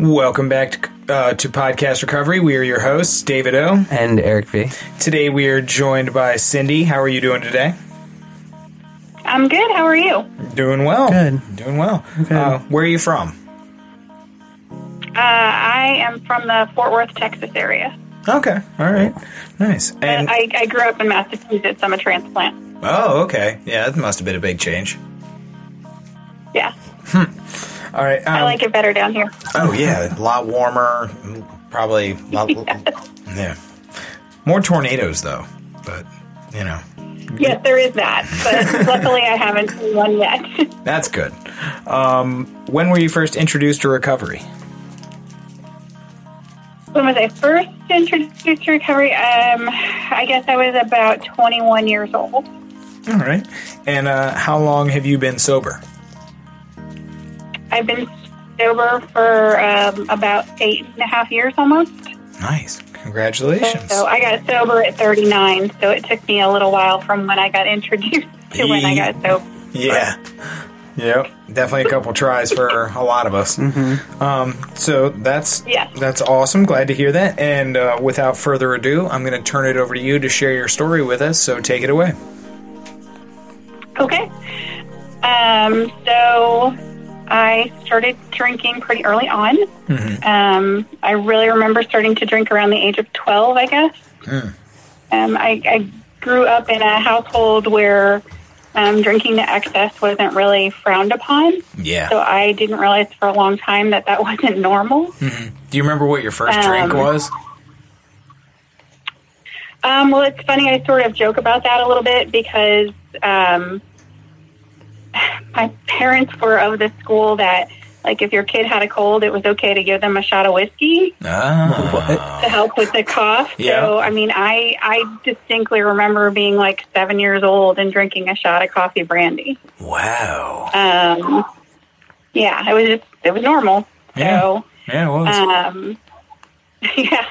Welcome back to, uh, to Podcast Recovery. We are your hosts, David O. And Eric V. Today we are joined by Cindy. How are you doing today? I'm good. How are you? Doing well. Good. Doing well. Good. Uh, where are you from? Uh, I am from the Fort Worth, Texas area. Okay. All right. Nice. And I, I grew up in Massachusetts. I'm a transplant. oh, okay. Yeah, that must have been a big change. Yeah, All right. I um, like it better down here. Oh yeah, a lot warmer. Probably. Lot, yeah. More tornadoes though, but you know Yes, there is that, but luckily I haven't seen one yet. that's good. Um, when were you first introduced to recovery? when was I first introduced to recovery? Um, I guess I was about 21 years old. All right. And uh, how long have you been sober? I've been sober for um, about eight and a half years almost. Nice. Congratulations. So I got sober at 39, so it took me a little while from when I got introduced to when I got sober. Yeah. Yep. Definitely a couple tries for a lot of us. Um, so that's Yeah. that's awesome. Glad to hear that. And uh, without further ado, I'm going to turn it over to you to share your story with us. So take it away. Okay. Um, so I started drinking pretty early on. Um, I really remember starting to drink around the age of 12, I guess. Um, I, I grew up in a household where um, drinking to excess wasn't really frowned upon. Yeah. So I didn't realize for a long time that that wasn't normal. Do you remember what your first drink Um, was? Um, well, it's funny. I sort of joke about that a little bit because um, my parents were of the school that, like, if your kid had a cold, it was okay to give them a shot of whiskey Ah. to help with the cough. Yeah. So, I mean, I I distinctly remember being like seven years old and drinking a shot of coffee brandy. Wow. Um, yeah, it was just it was normal. Yeah. So. Yeah, it was. Um, yeah.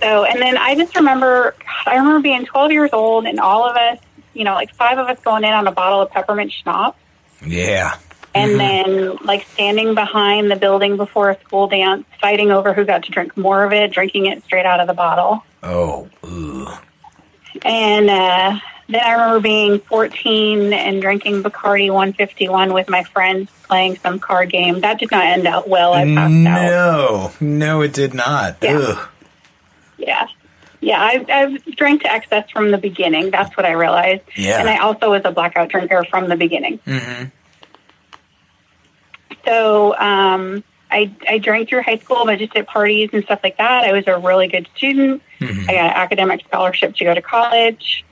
So, and then I just remember, I remember being 12 years old and all of us, you know, like five of us going in on a bottle of peppermint schnapps. Yeah. And then, like, standing behind the building before a school dance, fighting over who got to drink more of it, drinking it straight out of the bottle. Oh. Ooh. And uh, then I remember being 14 and drinking Bacardi 151 with my friends playing some card game. That did not end out well. I passed out. No. No, it did not. Yeah. Ugh. Yeah. Yeah, I, I've drank to excess from the beginning. That's what I realized. Yeah. And I also was a blackout drinker from the beginning. Mhm. So um, I, I drank through high school, but just at parties and stuff like that. I was a really good student. Mhm. I got an academic scholarship to go to college.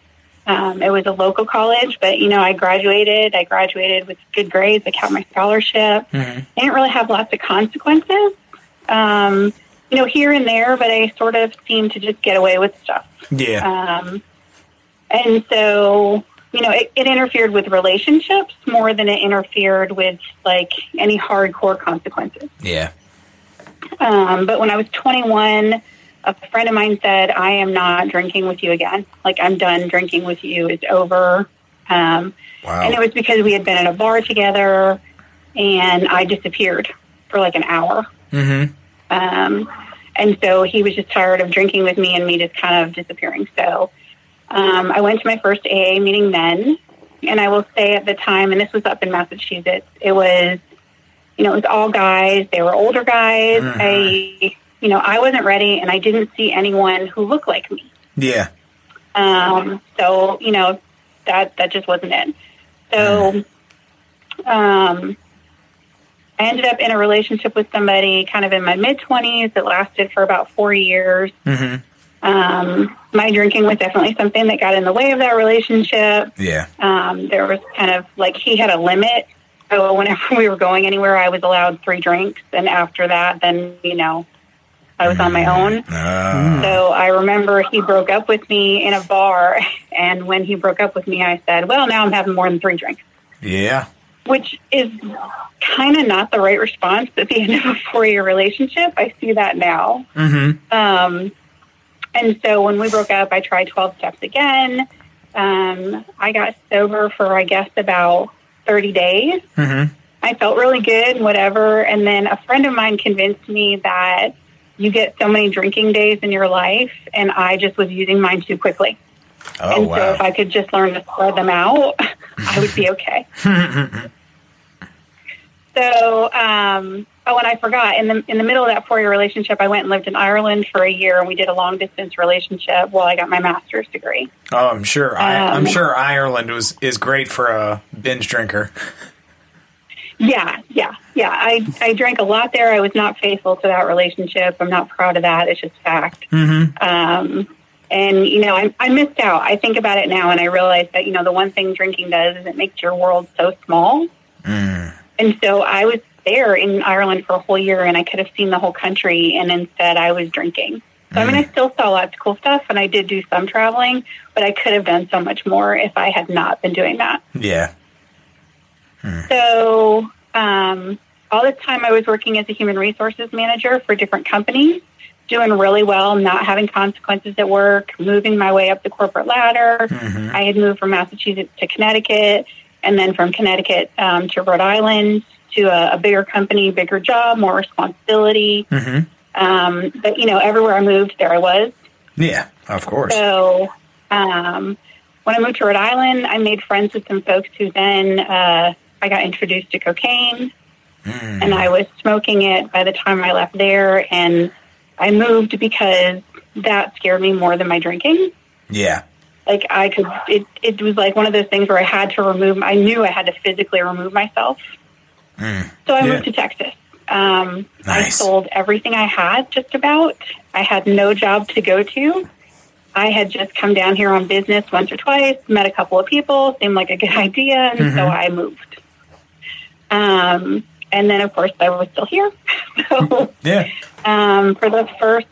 Um, it was a local college, but you know, I graduated. I graduated with good grades. I kept my scholarship. Mhm. I didn't really have lots of consequences, um, you know, here and there, but I sort of seemed to just get away with stuff. Yeah. Um, and so, you know, it, it interfered with relationships more than it interfered with like any hardcore consequences. yeah. Um, but when I was 21, a friend of mine said, I am not drinking with you again. Like, I'm done drinking with you. It's over. Um, Wow. and it was because we had been at a bar together and I disappeared for like an hour. Mhm. Um, and so he was just tired of drinking with me and me just kind of disappearing. So um, I went to my first AA meeting then. And I will say at the time, and this was up in Massachusetts, it was, you know, it was all guys. They were older guys. I, you know, I wasn't ready and I didn't see anyone who looked like me. Yeah. Um, so, you know, that, that just wasn't it. So, um, I ended up in a relationship with somebody kind of in my mid 20s that lasted for about four years. Mhm. Um, my drinking was definitely something that got in the way of that relationship. Yeah. Um, there was kind of like he had a limit. So whenever we were going anywhere, I was allowed three drinks. And after that, then, you know, I was on my own. Uh, So I remember he broke up with me in a bar. And when he broke up with me, I said, well, now I'm having more than three drinks, yeah. Which is kind of not the right response at the end of a four year relationship. I see that now. Mhm. Um, and so when we broke up, I tried 12 steps again. Um, I got sober for, I guess, about 30 days. Mm-hmm. I felt really good, and whatever. And then a friend of mine convinced me that you get so many drinking days in your life, and I just was using mine too quickly. Oh and wow. so if I could just learn to spread them out, I would be okay. so, um, oh, and I forgot in the in the middle of that four year relationship, I went and lived in Ireland for a year, and we did a long distance relationship while I got my master's degree. oh, I'm sure. I, I'm Um, sure Ireland was is great for a binge drinker. Yeah, yeah, yeah. I I drank a lot there. I was not faithful to that relationship. I'm not proud of that. It's just fact. Mm-hmm. Um, and you know, I, I missed out. I think about it now, and I realize that you know the one thing drinking does is it makes your world so small. Mm. And so I was there in Ireland for a whole year, and I could have seen the whole country, and instead I was drinking. So I mean, I still saw lots of cool stuff, and I did do some traveling, but I could have done so much more if I had not been doing that. Yeah. So, um, all this time I was working as a human resources manager for different companies, doing really well, not having consequences at work, moving my way up the corporate ladder. Mm-hmm. I had moved from Massachusetts to Connecticut, and then from Connecticut um, to Rhode Island to a, a bigger company, bigger job, more responsibility. Mm-hmm. Um, but, you know, everywhere I moved, there I was. Yeah. Of course. So um, when I moved to Rhode Island, I made friends with some folks who then uh, I got introduced to cocaine, Mm. and I was smoking it by the time I left there. And I moved because that scared me more than my drinking. Yeah. Like I could, it, it was like one of those things where I had to remove. I knew I had to physically remove myself. Mm. So I Yeah. moved to Texas. Um, I sold everything I had, just about. I had no job to go to. I had just come down here on business once or twice, met a couple of people, seemed like a good idea, and Mm-hmm. so I moved. Um, and then, of course, I was still here. so Yeah. um, for the first,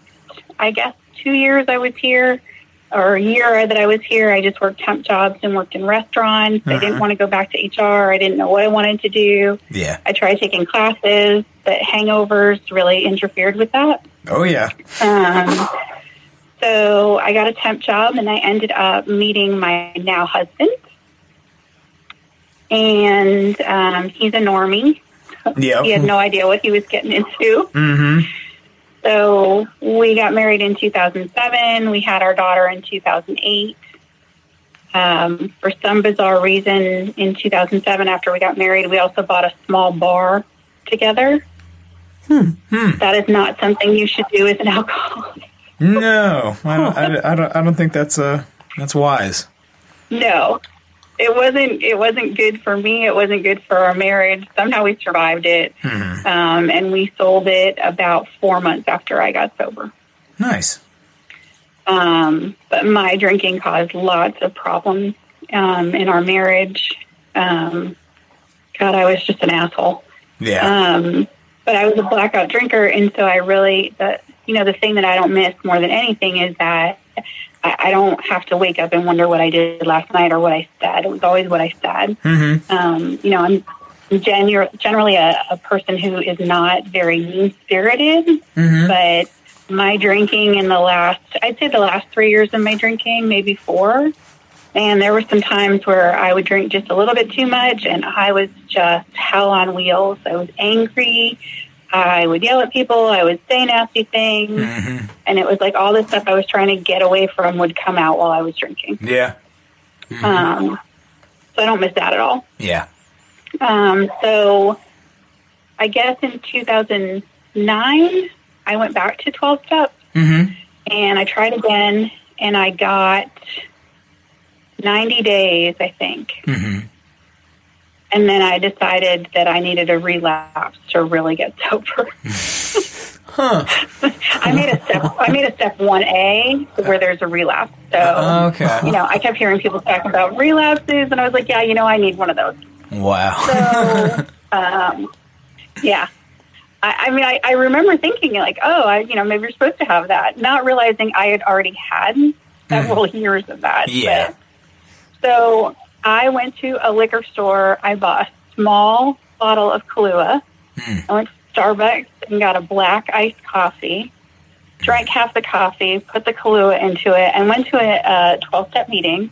I guess, two years I was here, or a year that I was here, I just worked temp jobs and worked in restaurants. I Uh-huh. didn't want to go back to HR. I didn't know what I wanted to do. Yeah. I tried taking classes, but hangovers really interfered with that. Oh yeah. Um, so I got a temp job, and I ended up meeting my now husband. And um, he's a normie. Yeah. He had no idea what he was getting into. Mm-hmm. So we got married in 2007. We had our daughter in 2008. Um, for some bizarre reason, in 2007, after we got married, we also bought a small bar together. That is not something you should do as an alcoholic. No, I don't, I, I don't. I don't think that's uh that's wise. No, it wasn't. It wasn't good for me. It wasn't good for our marriage. Somehow we survived it, Mhm. um, and we sold it about four months after I got sober. Nice. Um, but my drinking caused lots of problems um, in our marriage. Um, God, I was just an asshole. Yeah. Um, but I was a blackout drinker, and so I really, the you know, the thing that I don't miss more than anything is that I, I don't have to wake up and wonder what I did last night or what I said. It was always what I said. mm-hmm. Um, you know, I'm generally a, a person who is not very mean spirited Mm-hmm. but my drinking in the last i'd say the last three years of my drinking maybe four and there were some times where i would drink just a little bit too much and i was just hell on wheels i was angry i would yell at people i would say nasty things Mm-hmm. and it was like all this stuff i was trying to get away from would come out while i was drinking Yeah. um, so i don't miss that at all Yeah. um, so I guess in 2009, I went back to 12 steps Mm-hmm. and I tried again and I got 90 days, I think. Mm-hmm. And then I decided that I needed a relapse to really get sober. Huh. I made a step. I made a step one A where there's a relapse. So Okay. you know, I kept hearing people talk about relapses, and I was like, yeah, you know, I need one of those. Wow. So, um, yeah. I, I mean, I, I remember thinking like, oh, I, you know, maybe you're supposed to have that, not realizing I had already had several years of that. Yeah. But- so I went to a liquor store. I bought a small bottle of Kahlua. Mm. I went to Starbucks and got a black iced coffee. Drank half the coffee, put the Kahlua into it, and went to a 12 step meeting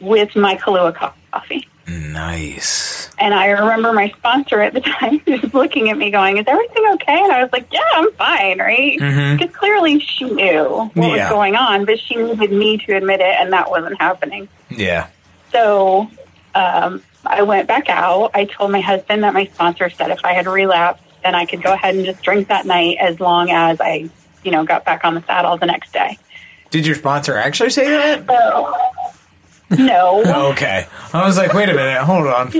with my Kahlua coffee. nice. And I remember my sponsor at the time just looking at me going, Is everything okay? And I was like, Yeah, I'm fine, right? Mhm. Because clearly she knew what Yeah. was going on, but she needed me to admit it, and that wasn't happening. Yeah. So um, I went back out. I told my husband that my sponsor said if I had relapsed, then I could go ahead and just drink that night as long as I, you know, got back on the saddle the next day. Did your sponsor actually say that? So, no, Okay. I was like, wait a minute, hold on.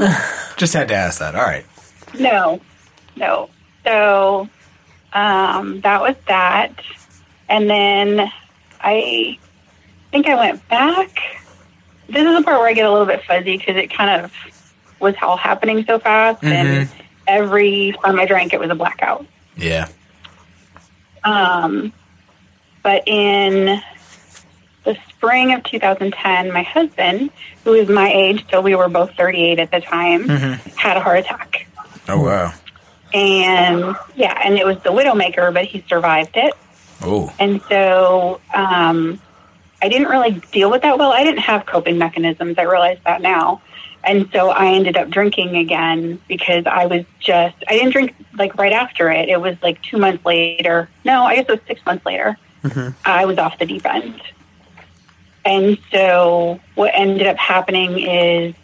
Just had to ask that. All right. no, no. So um, that was that. And then I think I went back. This is the part where I get a little bit fuzzy because it kind of was all happening so fast. And every time I drank, it was a blackout. Yeah. Um, but in the spring of 2010, my husband, who is my age, so we were both 38 at the time, had a heart attack. Oh wow. And yeah, and it was the widowmaker, but he survived it. Oh. And so um, I didn't really deal with that well. I didn't have coping mechanisms. I realize that now. And so I ended up drinking again because I was just, I didn't drink like right after it. It was like two months later. No, I guess it was six months later. I was off the deep end. And so what ended up happening is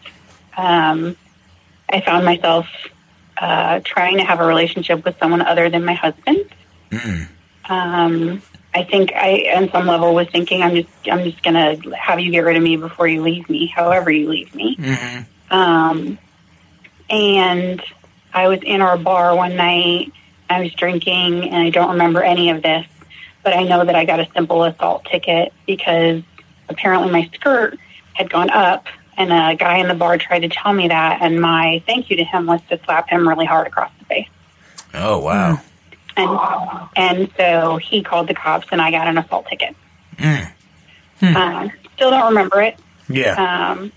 um, I found myself uh, trying to have a relationship with someone other than my husband um, I think I, on some level, was thinking I'm just I'm just gonna have you get rid of me before you leave me, however you leave me. Um, and I was in our bar one night. I was drinking, and I don't remember any of this, but I know that I got a simple assault ticket because apparently my skirt had gone up, and a guy in the bar tried to tell me that, and my thank you to him was to slap him really hard across the face. Oh wow. And, and so he called the cops, and I got an assault ticket. Um, still don't remember it. Yeah. Um,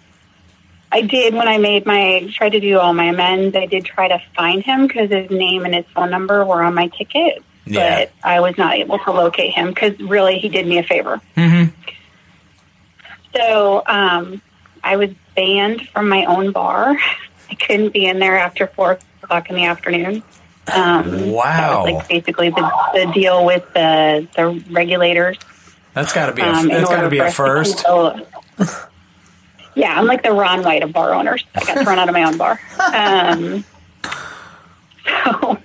I did when I made my tried to do all my amends. I did try to find him because his name and his phone number were on my ticket, Yeah. but I was not able to locate him because really he did me a favor. Mhm. So um, I was banned from my own bar. I couldn't be in there after four o'clock in the afternoon. Um, Wow. That was like basically the, the deal with the the regulators. That's got to be a, um, that's got to be a first. yeah, I'm like the Ron White of bar owners. I got thrown out of my own bar. Um, so,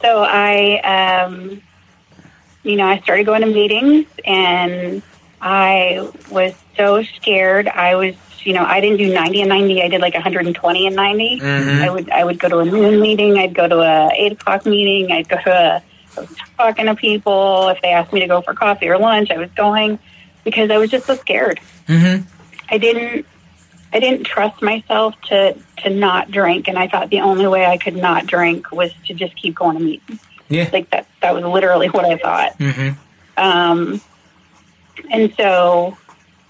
so I, um, you know, I started going to meetings, and I was so scared. I was, you know, I didn't do 90 and 90. I did like 120 and 90. I would, I would go to a noon meeting. I'd go to a eight o'clock meeting. I'd go to a I was talking to people. If they asked me to go for coffee or lunch, I was going because I was just so scared. Mhm. I didn't. I didn't trust myself to to not drink, and I thought the only way I could not drink was to just keep going to meetings. Yeah. Like that. That was literally what I thought. Mhm. Um, and so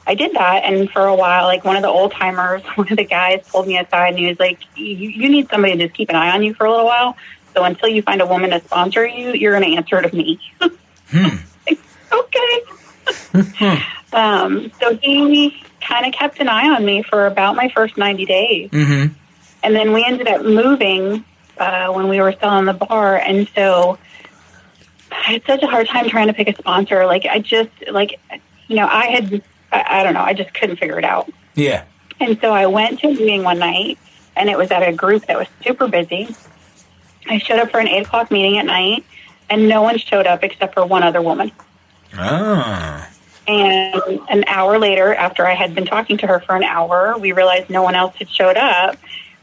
I did that. And for a while, like one of the old timers, one of the guys pulled me aside and he was like, you, you need somebody to just keep an eye on you for a little while. So until you find a woman to sponsor you, you're going to answer to me. Like, okay. um, so he kind of kept an eye on me for about my first 90 days. Mhm. And then we ended up moving uh, when we were still in the bar. And so I had such a hard time trying to pick a sponsor. Like, I just, like, you know, I had, I, I don't know, I just couldn't figure it out. Yeah. And so I went to a meeting one night, and it was at a group that was super busy. I showed up for an 8 o'clock meeting at night, and no one showed up except for one other woman. Ah. And an hour later, after I had been talking to her for an hour, we realized no one else had showed up.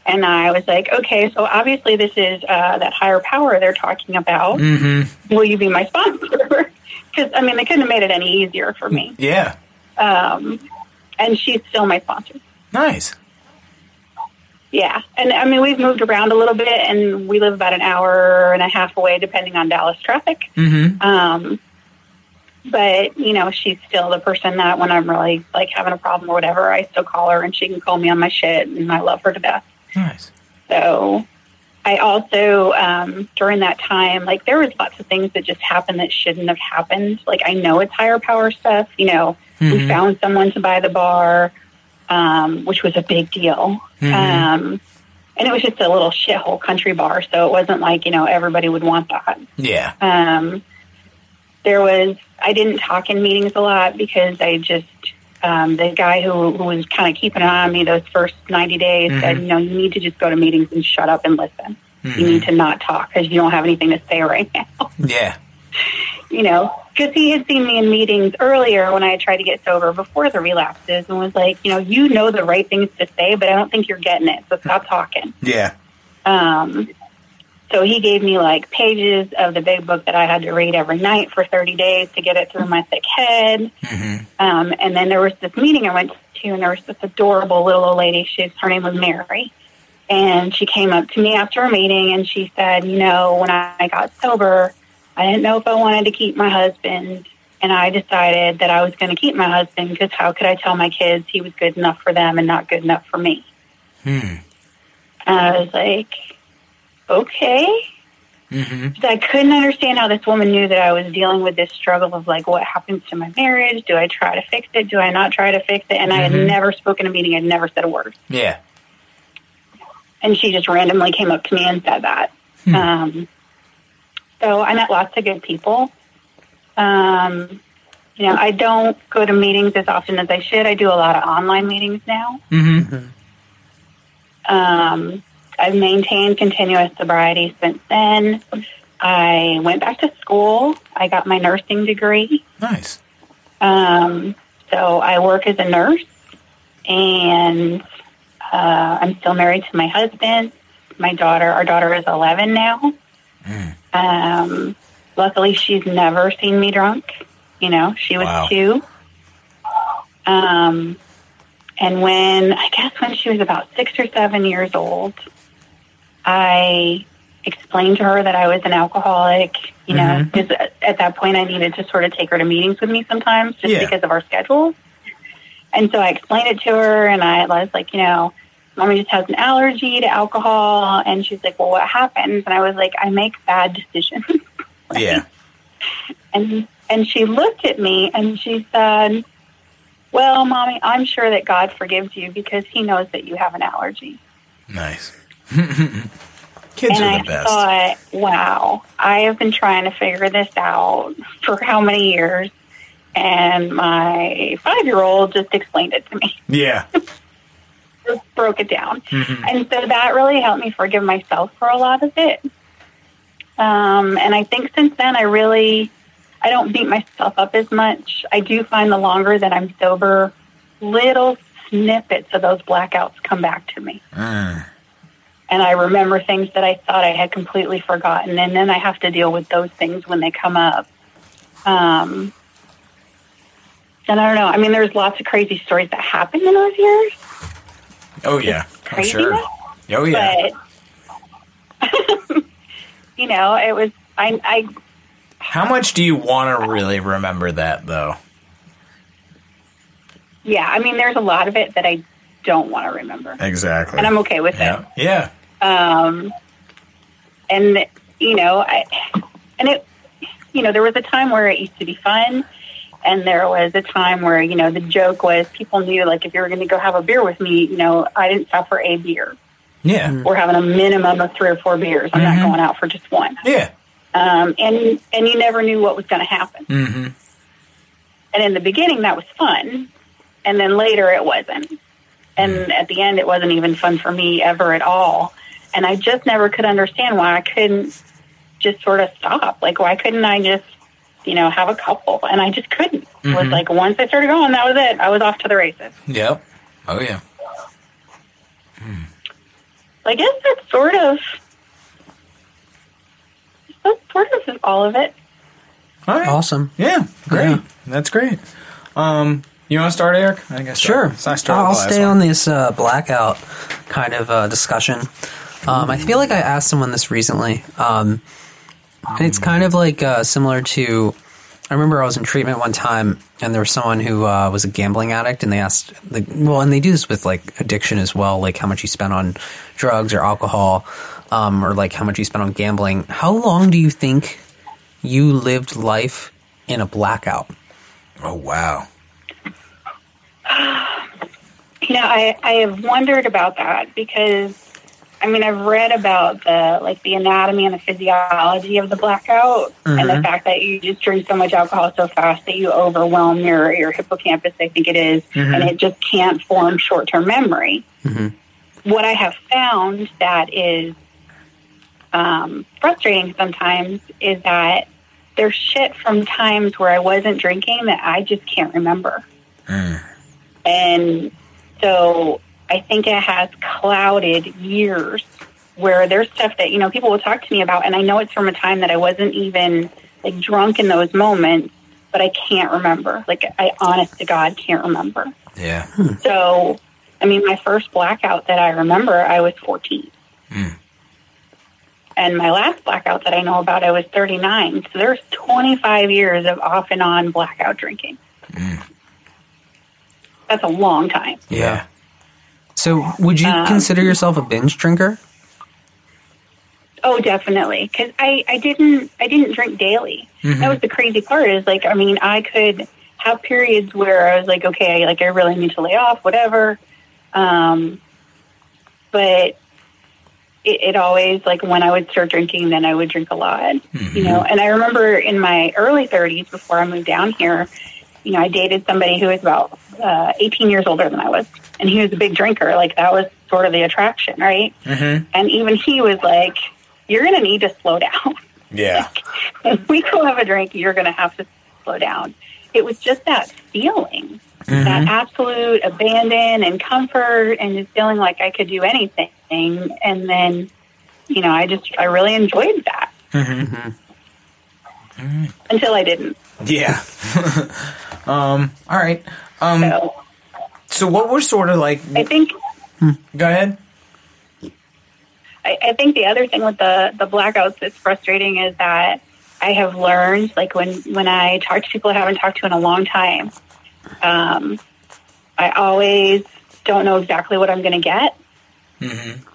And I was like, okay, so obviously this is uh, that higher power they're talking about. Mhm. Will you be my sponsor? Because, I mean, they couldn't have made it any easier for me. Yeah. Um, and she's still my sponsor. Nice. Yeah. And I mean, we've moved around a little bit, and we live about an hour and a half away, depending on Dallas traffic. Mhm. Um, but you know, she's still the person that when I'm really like having a problem or whatever, I still call her and she can call me on my shit, and I love her to death. Nice. So I also um, during that time, like there was lots of things that just happened that shouldn't have happened. Like I know it's higher power stuff. You know, we found someone to buy the bar, um, which was a big deal. Um, and it was just a little shithole country bar, so it wasn't like you know everybody would want that. Yeah. Um, there was I didn't talk in meetings a lot because I just um, the guy who, who was kind of keeping an eye on me those first 90 days said, you know, you need to just go to meetings and shut up and listen. You need to not talk because you don't have anything to say right now. Yeah. you know, because he had seen me in meetings earlier when I had tried to get sober before the relapses and was like, you know, you know the right things to say, but I don't think you're getting it. So stop talking. Yeah. Um, so he gave me like pages of the big book that I had to read every night for 30 days to get it through my thick head. Um, and then there was this meeting I went to, and there was this adorable little old lady. She, her name was Mary. And she came up to me after a meeting and she said, You know, when I got sober, I didn't know if I wanted to keep my husband. And I decided that I was going to keep my husband because how could I tell my kids he was good enough for them and not good enough for me? And I was like, okay. Mm-hmm. I couldn't understand how this woman knew that I was dealing with this struggle of like, what happens to my marriage? Do I try to fix it? Do I not try to fix it? And I had never spoken a meeting. I'd never said a word. Yeah. And she just randomly came up to me and said that. Um, so I met lots of good people. Um, you know, I don't go to meetings as often as I should. I do a lot of online meetings now. Mm-hmm. Um, I've maintained continuous sobriety since then. I went back to school. I got my nursing degree. Nice. Um, so I work as a nurse, and uh, I'm still married to my husband. My daughter, our daughter is 11 now. Um, luckily, she's never seen me drunk. You know, she was Wow. two. Um, and when I guess when she was about six or seven years old, I explained to her that I was an alcoholic. You know, Mhm. at that point I needed to sort of take her to meetings with me sometimes, just Yeah. because of our schedules. And so I explained it to her, and I was like, you know, mommy just has an allergy to alcohol, and she's like, well, what happens? And I was like, I make bad decisions. Yeah. And and she looked at me and she said, "Well, mommy, I'm sure that God forgives you because He knows that you have an allergy." Nice. Kids and are I best. thought, "Wow, I have been trying to figure this out for how many years?" And my five-year-old just explained it to me, yeah. just broke it down, Mhm. and so that really helped me forgive myself for a lot of it. Um, and I think since then, I really, I don't beat myself up as much. I do find the longer that I'm sober, little snippets of those blackouts come back to me. Mm. And I remember things that I thought I had completely forgotten. And then I have to deal with those things when they come up. Um, and I don't know. I mean, there's lots of crazy stories that happened in those years. Oh yeah. Craziness. sure. Oh yeah. But, you know, it was, I, I How much do you want to really remember that though? Yeah, I mean, there's a lot of it that I don't want to remember, Exactly. and I'm okay with yeah. Yeah. It. Um, and you know, I and it, you know, there was a time where it used to be fun, and there was a time where you know the joke was people knew like if you were going to go have a beer with me, you know, I didn't stop for a beer. Yeah. We're having a minimum of three or four beers. I'm Mhm. not going out for just one. Yeah. Um, and and you never knew what was going to happen. Mm-hmm. And in the beginning, that was fun. And then later, it wasn't. And at the end, it wasn't even fun for me ever at all. And I just never could understand why I couldn't just sort of stop. Like, why couldn't I just, you know, have a couple? And I just couldn't. It was Mhm. like once I started going, that was it. I was off to the races. Yep. Oh yeah. So I guess that's sort of, that's sort of all of it. All right. Awesome. Yeah. Great. Yeah. That's great. Um, you want to start, Eric? I guess Sure. So I start. I'll with the last stay one. on this uh, blackout kind of uh, discussion. Um, I feel like I asked someone this recently. Um, and it's kind of like uh, similar to. I remember I was in treatment one time, and there was someone who uh, was a gambling addict, and they asked, like, well, and they do this with like addiction as well, like how much you spend on drugs or alcohol, um, or like how much you spend on gambling. How long do you think you lived life in a blackout? Oh wow. You know, I, I have wondered about that because I mean, I've read about the like the anatomy and the physiology of the blackout, and the mm-hmm. fact that you just drink so much alcohol so fast that you overwhelm your your hippocampus. I think it is, mm-hmm. and it just can't form short term memory. Mm-hmm. What I have found that is um, frustrating sometimes is that there's shit from times where I wasn't drinking that I just can't remember. Mm. And so I think it has clouded years where there's stuff that, you know, people will talk to me about, and I know it's from a time that I wasn't even like drunk in those moments, but I can't remember. Like, I honest to God can't remember. Yeah. So, I mean, my first blackout that I remember, I was 14. Hmm. And my last blackout that I know about, I was 39. So there's 25 years of off and on blackout drinking. Hmm. That's a long time. Yeah. So, would you Um, consider yourself a binge drinker? Oh, definitely. Because I, I didn't I didn't drink daily. That was the crazy part. Is like I mean I could have periods where I was like okay like I really need to lay off whatever, um, but it, it always like when I would start drinking then I would drink a lot. You know, and I remember in my early 30s before I moved down here, you know I dated somebody who was about uh, 18 years older than I was, and he was a big drinker. Like that was sort of the attraction, right? Mm-hmm. And even he was like, "You're going to need to slow down. Yeah. if we go have a drink, you're going to have to slow down." It was just that feeling, that absolute abandon and comfort, and just feeling like I could do anything. And then, you know, I just I really enjoyed that until I didn't. Yeah. um. All right. Um. So So, what was sort of like? I think Go ahead. I, I think the other thing with the the blackouts that's frustrating is that I have learned, like when when I talk to people I haven't talked to in a long time, um, I always don't know exactly what I'm going to get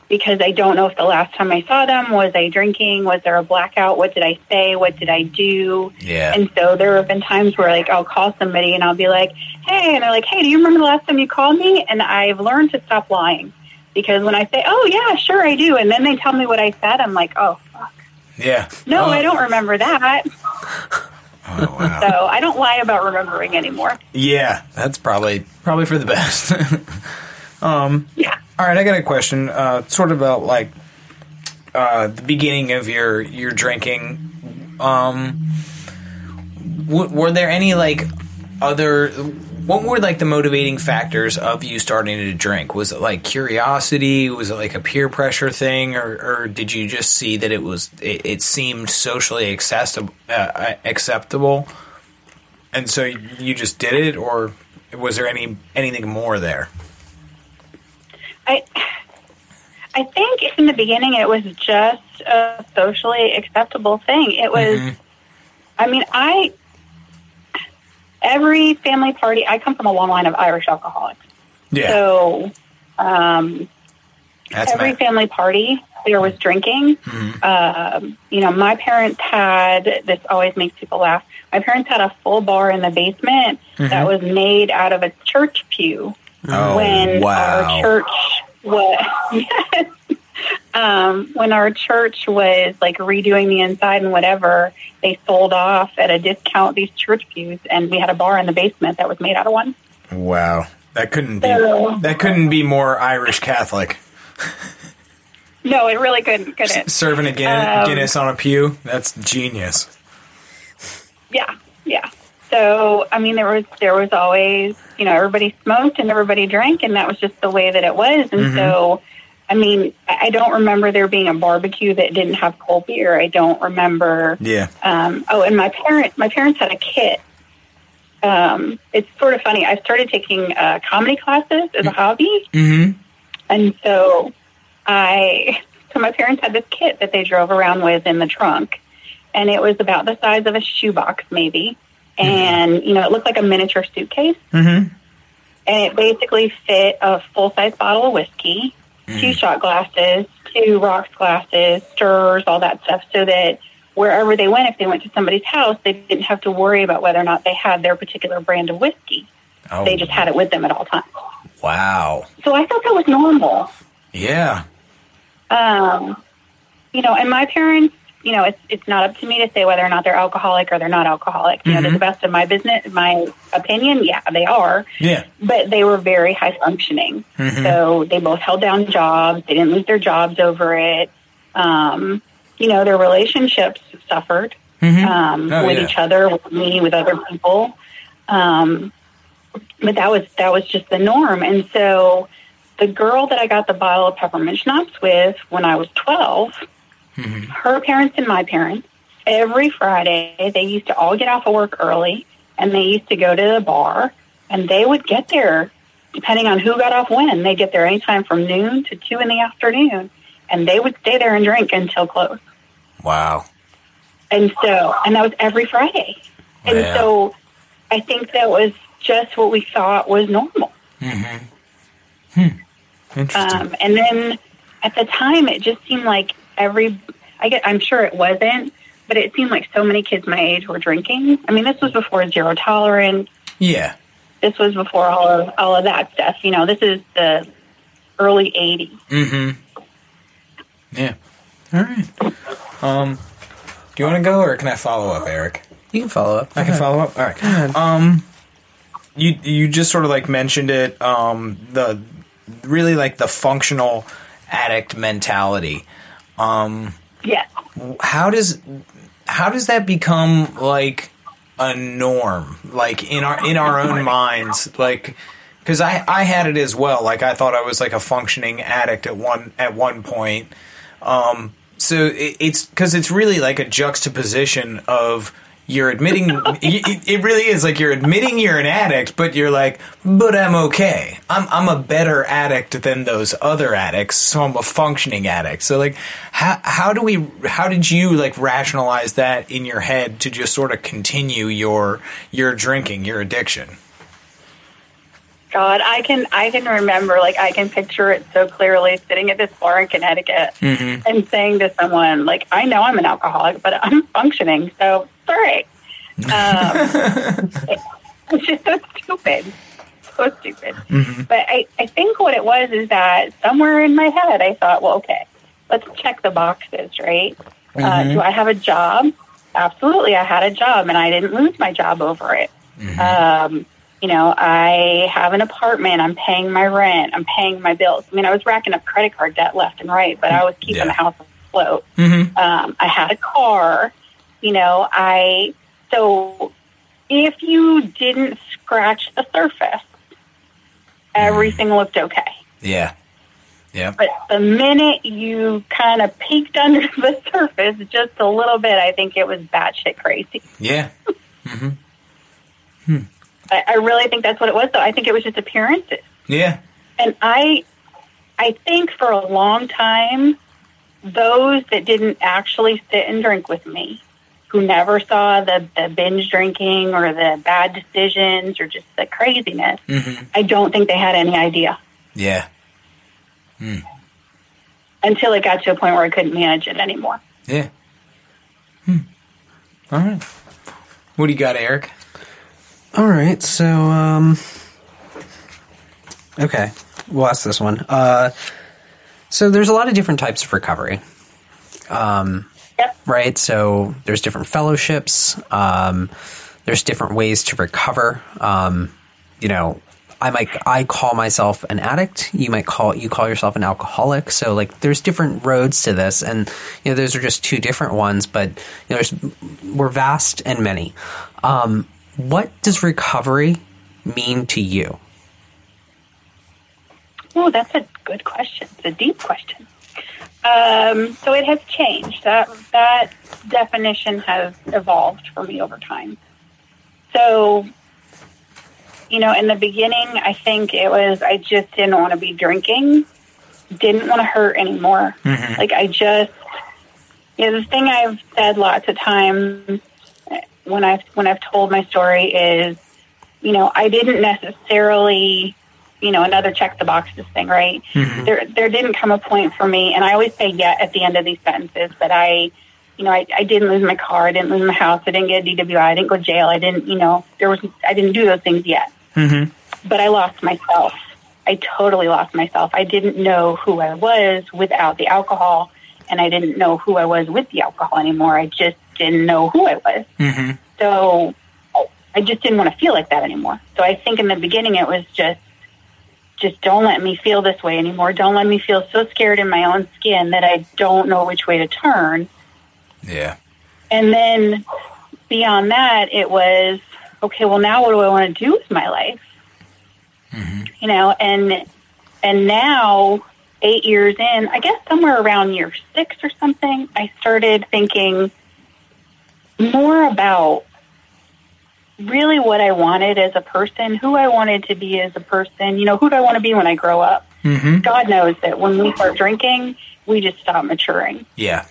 because I don't know if the last time I saw them was I drinking, was there a blackout, what did I say, what did I do, Yeah. and so there have been times where like I'll call somebody and I'll be like, "Hey," and they're like, "Hey, do you remember the last time you called me?" And I've learned to stop lying because when I say, "Oh yeah, sure I do," and then they tell me what I said, I'm like, "Oh fuck, Yeah. no, Oh. I don't remember that." Oh, wow. So I don't lie about remembering anymore. Yeah, that's probably probably for the best. Yeah. All right, I got a question, uh, sort of about like uh, the beginning of your your drinking. Um, w- were there any like other? What were like the motivating factors of you starting to drink? Was it like curiosity? Was it like a peer pressure thing, or, or did you just see that it was it, it seemed socially accessible, uh, acceptable, and so you just did it, or was there any anything more there? I I think in the beginning it was just a socially acceptable thing. It was I mean, I every family party I come from a long line of Irish alcoholics. Yeah, So um that's every ma- family party there was drinking. Um, you know, my parents had this always makes people laugh. My parents had a full bar in the basement that was made out of a church pew Oh, when wow. our church was yes. um, when our church was like redoing the inside and whatever, they sold off at a discount these church pews, and we had a bar in the basement that was made out of one. Wow, that couldn't be So- that couldn't be more Irish Catholic. No, it really couldn't. Couldn't. Serving a Guinness, Um, Guinness on a pew, that's genius. Yeah, yeah. So I mean, there was there was always you know everybody smoked and everybody drank, and that was just the way that it was. And so, I mean, I don't remember there being a barbecue that didn't have cold beer. I don't remember. Yeah, Um, oh, and my parents my parents had a kit. Um, it's sort of funny. I started taking uh, comedy classes as a hobby, mm-hmm. and so I so my parents had this kit that they drove around with in the trunk, and it was about the size of a shoebox, maybe. And you know, it looked like a miniature suitcase, Mm-hmm. and it basically fit a full size bottle of whiskey, two shot glasses, two rocks glasses, stirrers, all that stuff, so that wherever they went, if they went to somebody's house, they didn't have to worry about whether or not they had their particular brand of whiskey. Oh, They just had it with them at all times. wow. So I thought that was normal. Yeah, Um, you know, and my parents, you know, it's it's not up to me to say whether or not they're alcoholic or they're not alcoholic. You know, to the best of my business, my opinion, yeah, they are. Yeah. But they were very high functioning, so they both held down jobs. They didn't lose their jobs over it. Um, you know, their relationships suffered um, Oh, with yeah. each other, with me, with other people. Um, but that was that was just the norm. And so, the girl that I got the bottle of peppermint schnapps with when I was 12 her parents and my parents, every Friday, they used to all get off of work early and they used to go to the bar and they would get there, depending on who got off when. They'd get there anytime from noon to two in the afternoon and they would stay there and drink until close. Wow. And so, and that was every Friday. And Yeah. so I think that was just what we thought was normal. Hmm. Interesting. Um, and then at the time, it just seemed like every, I get, I'm sure it wasn't, but it seemed like so many kids my age were drinking. I mean, this was before zero tolerance. yeah. This was before all of all of that stuff. You know, this is the early '80s. Mm-hmm. Yeah. All right. Um, do you want to go or can I follow up, Eric? You can follow up. I can follow up. All right. Um, you you just sort of like mentioned it. Um, the really like the functional addict mentality. Um, Yes. how does how does that become like a norm? Like in our in our own minds like because I, I had it as well. Like i thought i was like a functioning addict at one at one point. Um so it, it's because it's really like a juxtaposition of you're admitting it, really is like you're admitting you're an addict but you're like but i'm okay. I'm i'm a better addict than those other addicts so i'm a functioning addict. So like how how do we how did you like rationalize that in your head to just sort of continue your your drinking your addiction God, I can I can remember like I can picture it so clearly sitting at this bar in Connecticut and saying to someone like I know I'm an alcoholic but I'm functioning so sorry. Um, it's just so stupid, so stupid. But I I think what it was is that somewhere in my head I thought well okay let's check the boxes right. Uh, do I have a job? Absolutely, I had a job and I didn't lose my job over it. Um, you know, I have an apartment. I'm paying my rent. I'm paying my bills. I mean, I was racking up credit card debt left and right, but I was keeping Yeah. the house afloat. mm-hmm. Um, I had a car. You know, I so if you didn't scratch the surface, everything looked okay. yeah yeah But the minute you kind of peeked under the surface just a little bit, I think it was batshit crazy. yeah I, I really think that's what it was. Though I think it was just appearances. yeah and I I think for a long time those that didn't actually sit and drink with me who never saw the, the binge drinking or the bad decisions or just the craziness Mhm. I don't think they had any idea yeah until it got to a point where I couldn't manage it anymore. yeah hmm. all right what do you got eric All right, so um, okay, we'll ask this one. Uh, so there's a lot of different types of recovery, Yep. right? So there's different fellowships. Um, there's different ways to recover. Um, you know, I might I call myself an addict. You might call you call yourself an alcoholic. So like, there's different roads to this, and you know, those are just two different ones. But you know, there's we're vast and many. Um, what does recovery mean to you? Oh, that's a good question. It's a deep question. Um, so it has changed. That that definition has evolved for me over time. So, you know, in the beginning, I think it was I just didn't want to be drinking, didn't want to hurt anymore. Like I just, you know, the thing I've said lots of times when I've when I've told my story is, you know, I didn't necessarily you know, another check the boxes thing, right? There, there didn't come a point for me, and I always say yet at the end of these sentences, but I, you know, I, I didn't lose my car, I didn't lose my house, I didn't get a DWI, I didn't go to jail, I didn't, you know, there was, I didn't do those things yet. mm-hmm. But I lost myself. I totally lost myself. I didn't know who I was without the alcohol, and I didn't know who I was with the alcohol anymore. I just didn't know who I was. Mm-hmm. So I just didn't want to feel like that anymore. So I think in the beginning it was just, just don't let me feel this way anymore. Don't let me feel so scared in my own skin that I don't know which way to turn. Yeah. And then beyond that, it was okay. Well, now what do I want to do with my life? You know, and and now eight years in, I guess somewhere around year six or something, I started thinking more about really what I wanted as a person, who I wanted to be as a person. You know, who do I want to be when I grow up? Mm-hmm. God knows that when we start drinking, we just stop maturing. Yeah.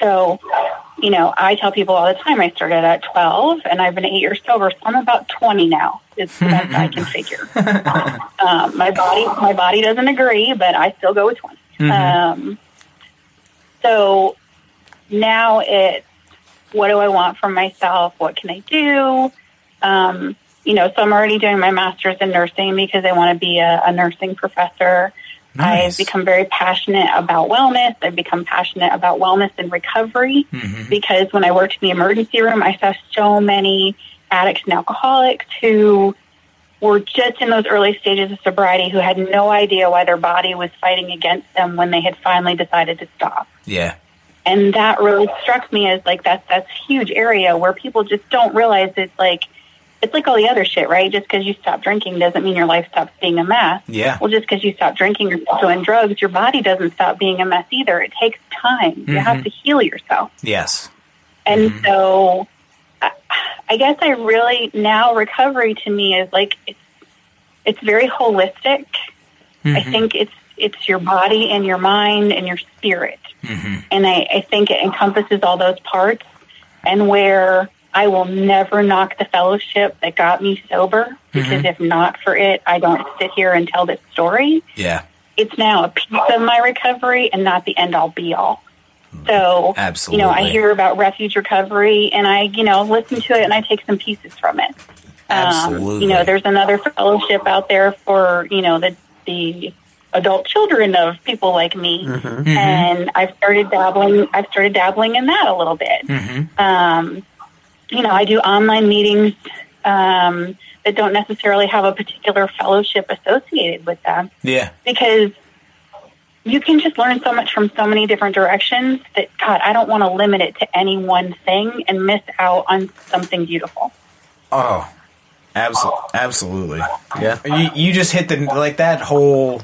So, you know, I tell people all the time I started at 12 and I've been eight years sober, so I'm about 20 now. It's the best I can figure. Um, my body, my body doesn't agree, but I still go with 20. Um, so now it's what do I want from myself? What can I do? Um, you know, so I'm already doing my master's in nursing because I want to be a, a nursing professor. Nice. I've become very passionate about wellness. I've become passionate about wellness and recovery Mhm. because when I worked in the emergency room, I saw so many addicts and alcoholics who were just in those early stages of sobriety who had no idea why their body was fighting against them when they had finally decided to stop. Yeah. And that really struck me as like that's that's huge area where people just don't realize it's like it's like all the other shit, right? Just because you stop drinking doesn't mean your life stops being a mess. Yeah. Well, just because you stop drinking or stop doing drugs, your body doesn't stop being a mess either. It takes time. You have mm-hmm. to heal yourself. Yes. And mm-hmm. so I, I guess I really now recovery to me is like it's it's very holistic. I mm-hmm. think it's it's your body and your mind and your spirit. And I, I think it encompasses all those parts and where I will never knock the fellowship that got me sober because if not for it, I don't sit here and tell this story Yeah. it's now a piece of my recovery and not the end all be all. So, Absolutely. you know, I hear about refuge recovery and I, you know, listen to it and I take some pieces from it. Absolutely. Um, you know, there's another fellowship out there for, you know, the, the adult children of people like me. And I've started dabbling, I've started dabbling in that a little bit. Um, you know, I do online meetings, um, that don't necessarily have a particular fellowship associated with them Yeah. because you can just learn so much from so many different directions that God, I don't want to limit it to any one thing and miss out on something beautiful. Oh, absolutely, absolutely. Yeah. You you just hit the like that whole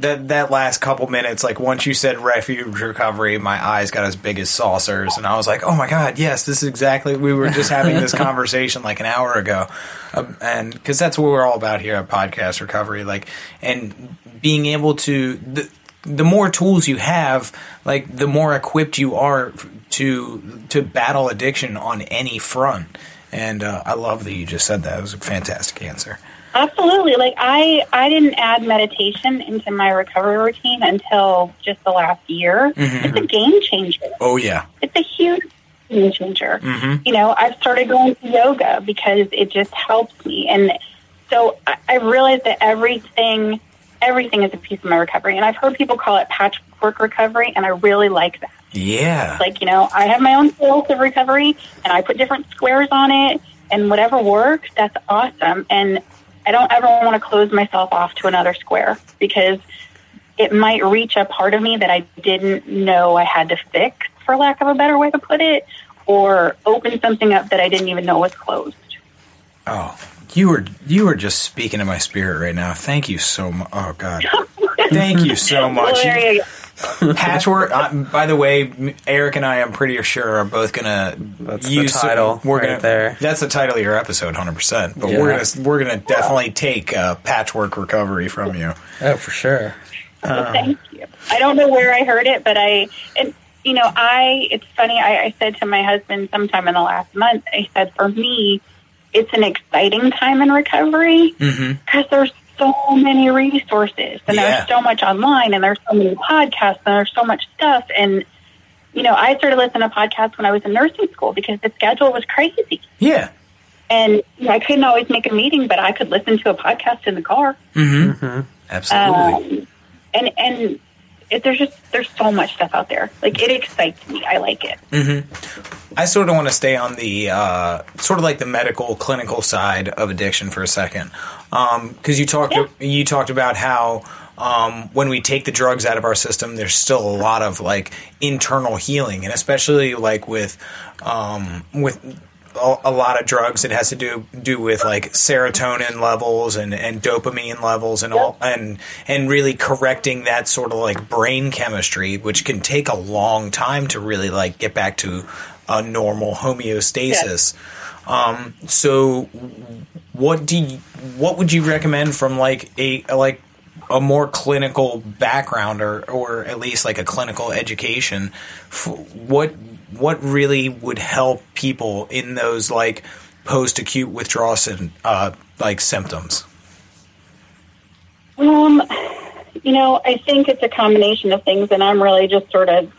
that that last couple minutes. Like once you said refuge recovery, my eyes got as big as saucers, and I was like, oh my god, yes, this is exactly. We were just having this conversation like an hour ago, um, and because that's what we're all about here at Podcast Recovery, like and being able to. The, the more tools you have, like the more equipped you are to to battle addiction on any front. And uh, I love that you just said that. It was a fantastic answer. Absolutely. Like I, I didn't add meditation into my recovery routine until just the last year. Mm-hmm. It's a game changer. Oh yeah, It's a huge game changer. Mm-hmm. You know, I've started going to yoga because it just helps me. And so I, I realized that everything, everything is a piece of my recovery. And I've heard people call it patchwork recovery, and I really like that. yeah, Like, you know, I have my own skills of recovery and I put different squares on it and whatever works, that's awesome. And I don't ever want to close myself off to another square because it might reach a part of me that I didn't know I had to fix, for lack of a better way to put it, or open something up that I didn't even know was closed. Oh, you were you were just speaking to my spirit right now. Thank you so much. Oh God, thank you so Well, much. there you. Patchwork. Uh, by the way, Eric and I, I'm pretty sure, are both gonna That's the use title We're right gonna there. That's the title of your episode, hundred percent. But Yeah. we're gonna we're gonna definitely take uh, patchwork recovery from you. Oh, for sure. Well, thank you. I don't know where I heard it, but I, and you know, I. It's funny. I, I said to my husband sometime in the last month. I said, for me, it's an exciting time in recovery because there's so many resources and Yeah. there's so much online and there's so many podcasts and there's so much stuff and. You know, I started listening to podcasts when I was in nursing school because the schedule was crazy. Yeah. And you know, I couldn't always make a meeting, but I could listen to a podcast in the car. Mm-hmm. Absolutely. Um, and and it, there's just there's so much stuff out there. Like it excites me. I like it. I sort of want to stay on the uh, sort of like the medical clinical side of addiction for a second, because you talked Yeah. you talked about how um, when we take the drugs out of our system, there's still a lot of like internal healing, and especially like with um, with a, a lot of drugs, it has to do do with like serotonin levels and, and dopamine levels and all and and really correcting that sort of like brain chemistry, which can take a long time to really like get back to a normal homeostasis. Um, so, what do you, what would you recommend from like a like a more clinical background or or at least like a clinical education? What what really would help people in those like post acute withdrawal uh, like symptoms? Um, you know, I think it's a combination of things, and I'm really just sort of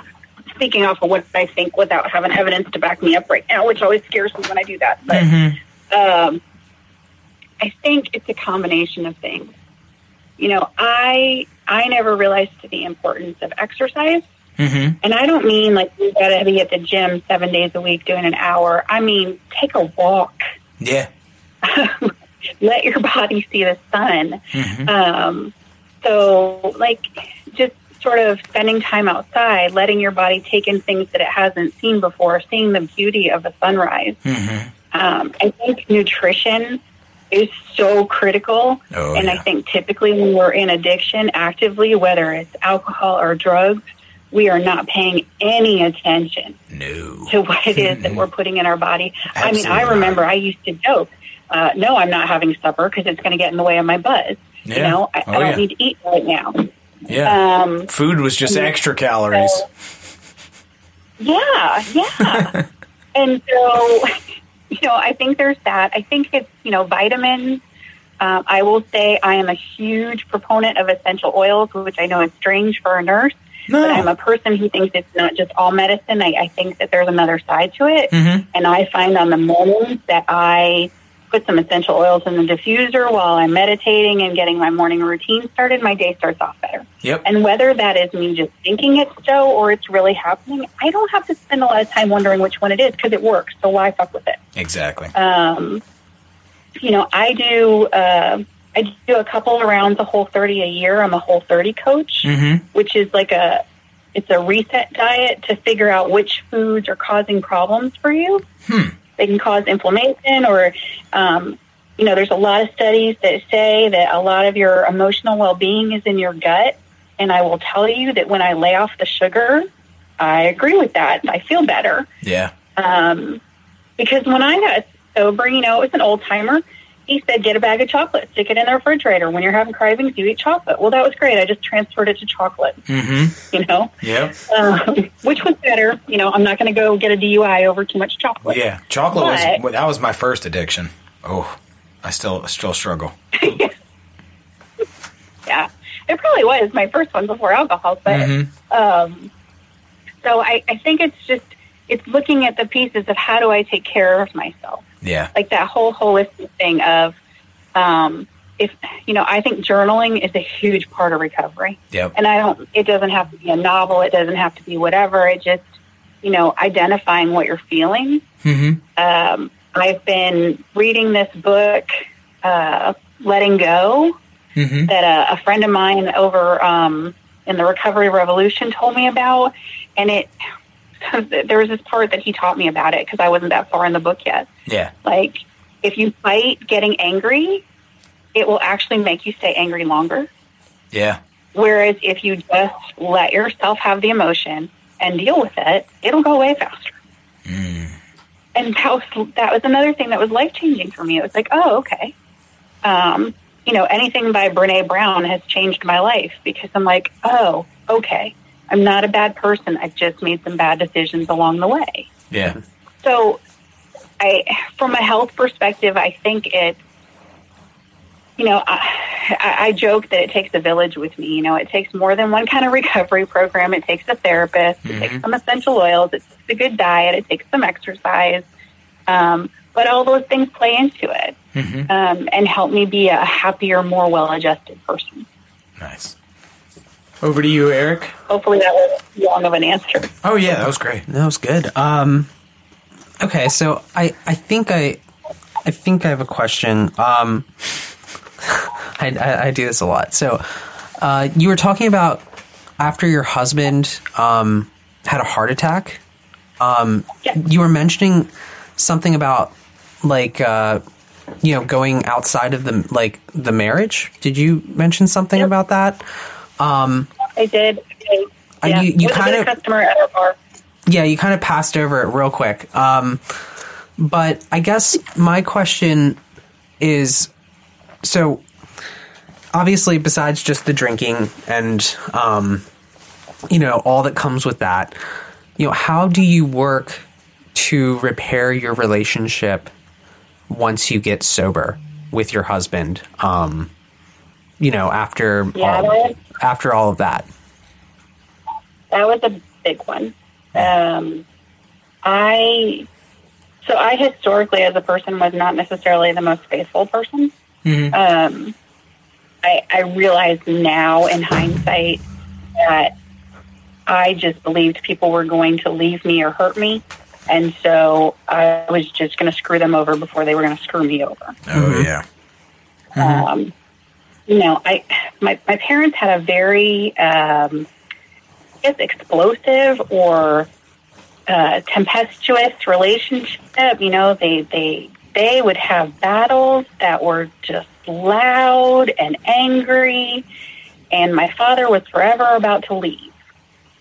speaking off of what I think without having evidence to back me up right now, which always scares me when I do that. But um, I think it's a combination of things. You know, I I never realized the importance of exercise, Mm-hmm. and I don't mean like you got to be at the gym seven days a week doing an hour. I mean, take a walk. Yeah. let your body see the sun. Mhm. Um, so, like, just sort of spending time outside, letting your body take in things that it hasn't seen before, seeing the beauty of the sunrise. Mm-hmm. Um, I think nutrition is so critical. Oh, and I think typically when we're in addiction actively, whether it's alcohol or drugs, we are not paying any attention No. to what it is that we're putting in our body. I mean, I remember. I used to joke, uh, no, I'm not having supper because it's going to get in the way of my buzz. You know, I, Oh, I don't yeah. need to eat right now. Yeah. Um, Food was just extra calories. yeah, yeah. and so, you know, I think there's that. I think it's, you know, vitamins. Um, I will say I am a huge proponent of essential oils, which I know is strange for a nurse. But I'm a person who thinks it's not just all medicine. I, I think that there's another side to it. Mhm. And I find on the mornings that I put some essential oils in the diffuser while I'm meditating and getting my morning routine started, my day starts off better. Yep. And whether that is me just thinking it's so or it's really happening, I don't have to spend a lot of time wondering which one it is because it works. So why fuck with it? Exactly. Um, you know, I do. Uh, I do a couple of rounds of Whole 30 a year. I'm a Whole 30 coach, Mhm. which is like a it's a reset diet to figure out which foods are causing problems for you. Hmm. They can cause inflammation, or um, you know, there's a lot of studies that say that a lot of your emotional well-being is in your gut. And I will tell you that when I lay off the sugar, I agree with that. I feel better. Yeah. Um, because when I got sober, you know, it was an old timer. He said, get a bag of chocolate, stick it in the refrigerator. When you're having cravings, you eat chocolate. Well, that was great. I just transferred it to chocolate, Mm-hmm. you know, Yep. um, which was better. You know, I'm not going to go get a DUI over too much chocolate. Yeah. Chocolate was But- well, that was my first addiction. Oh, I still still struggle. Yeah. It probably was my first one before alcohol, but Mhm. um, so I, I think it's just it's looking at the pieces of how do I take care of myself. Yeah. like that whole holistic thing of um, if you know i think journaling is a huge part of recovery Yep. and i don't it doesn't have to be a novel it doesn't have to be whatever it just you know identifying what you're feeling Mm-hmm. um, i've been reading this book uh, letting go Mm-hmm. that a, a friend of mine over um, in the recovery revolution told me about and it there was this part that he taught me about it because i wasn't that far in the book yet Yeah. like, if you fight getting angry, it will actually make you stay angry longer. Yeah. Whereas if you just let yourself have the emotion and deal with it, it'll go away faster. And that was that was another thing that was life changing for me. It was like, oh, okay. Um, you know, anything by Brene Brown has changed my life because I'm like, oh, okay. I'm not a bad person. I've just made some bad decisions along the way. Yeah. So, I, from a health perspective, I think it, you know, I, I joke that it takes a village with me. You know, it takes more than one kind of recovery program. It takes a therapist. It takes mm-hmm. some essential oils. It takes a good diet. It takes some exercise. Um, but all those things play into it um, and help me be a happier, more well-adjusted person. Nice. Over to you, Eric. Hopefully that was long of an answer. Oh yeah, that was great. That was good. Um, okay, so I, I think I, I think I have a question. Um, I, I, I do this a lot. So, uh, you were talking about after your husband um, had a heart attack. Um, Yeah. You were mentioning something about like uh, you know going outside of the like the marriage. Did you mention something Yep. about that? Um, I did. I, Uh, yeah, you- you was a good kind of- customer at our bar. Yeah, you kind of passed over it real quick. Um, but I guess my question is so obviously, besides just the drinking and, um, you know, all that comes with that, you know, how do you work to repair your relationship once you get sober with your husband? Um, you know, after Yeah, all, that- after all of that. That was a big one. Um, I so I historically, as a person, was not necessarily the most faithful person. Um, I, I realize now, in hindsight, that I just believed people were going to leave me or hurt me, and so I was just going to screw them over before they were going to screw me over. Oh yeah. Um, you know, I my my parents had a very um, I guess explosive or uh, tempestuous relationship. You know, they they they would have battles that were just loud and angry, and my father was forever about to leave.